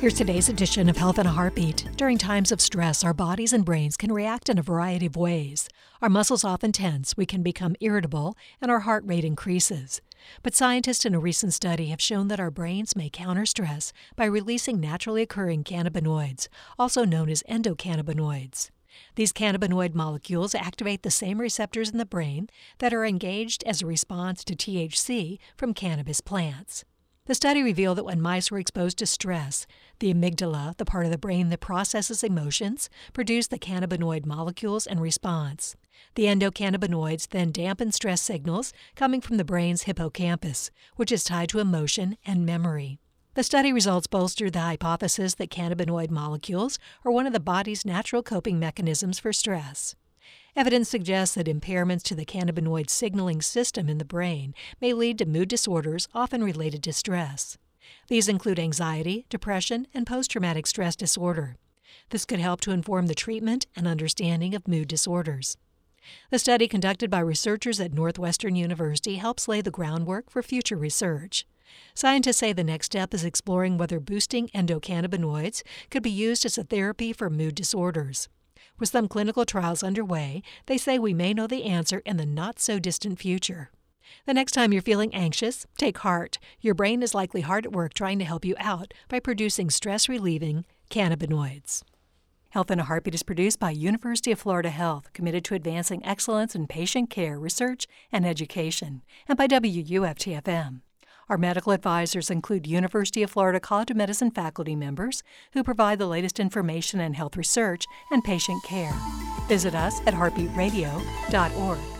Here's today's edition of Health in a Heartbeat. During times of stress, our bodies and brains can react in a variety of ways. Our muscles often tense, we can become irritable, and our heart rate increases. But scientists in a recent study have shown that our brains may counter stress by releasing naturally occurring cannabinoids, also known as endocannabinoids. These cannabinoid molecules activate the same receptors in the brain that are engaged as a response to THC from cannabis plants. The study revealed that when mice were exposed to stress, the amygdala, the part of the brain that processes emotions, produced the cannabinoid molecules in response. The endocannabinoids then dampen stress signals coming from the brain's hippocampus, which is tied to emotion and memory. The study results bolstered the hypothesis that cannabinoid molecules are one of the body's natural coping mechanisms for stress. Evidence suggests that impairments to the cannabinoid signaling system in the brain may lead to mood disorders often related to stress. These include anxiety, depression, and post traumatic stress disorder. This could help to inform the treatment and understanding of mood disorders. The study conducted by researchers at Northwestern University helps lay the groundwork for future research. Scientists say the next step is exploring whether boosting endocannabinoids could be used as a therapy for mood disorders. With some clinical trials underway, they say we may know the answer in the not so distant future. The next time you're feeling anxious, take heart. Your brain is likely hard at work trying to help you out by producing stress relieving cannabinoids. Health in a Heartbeat is produced by University of Florida Health, committed to advancing excellence in patient care, research, and education, and by WUFTFM. Our medical advisors include University of Florida College of Medicine faculty members who provide the latest information in health research and patient care. Visit us at heartbeatradio.org.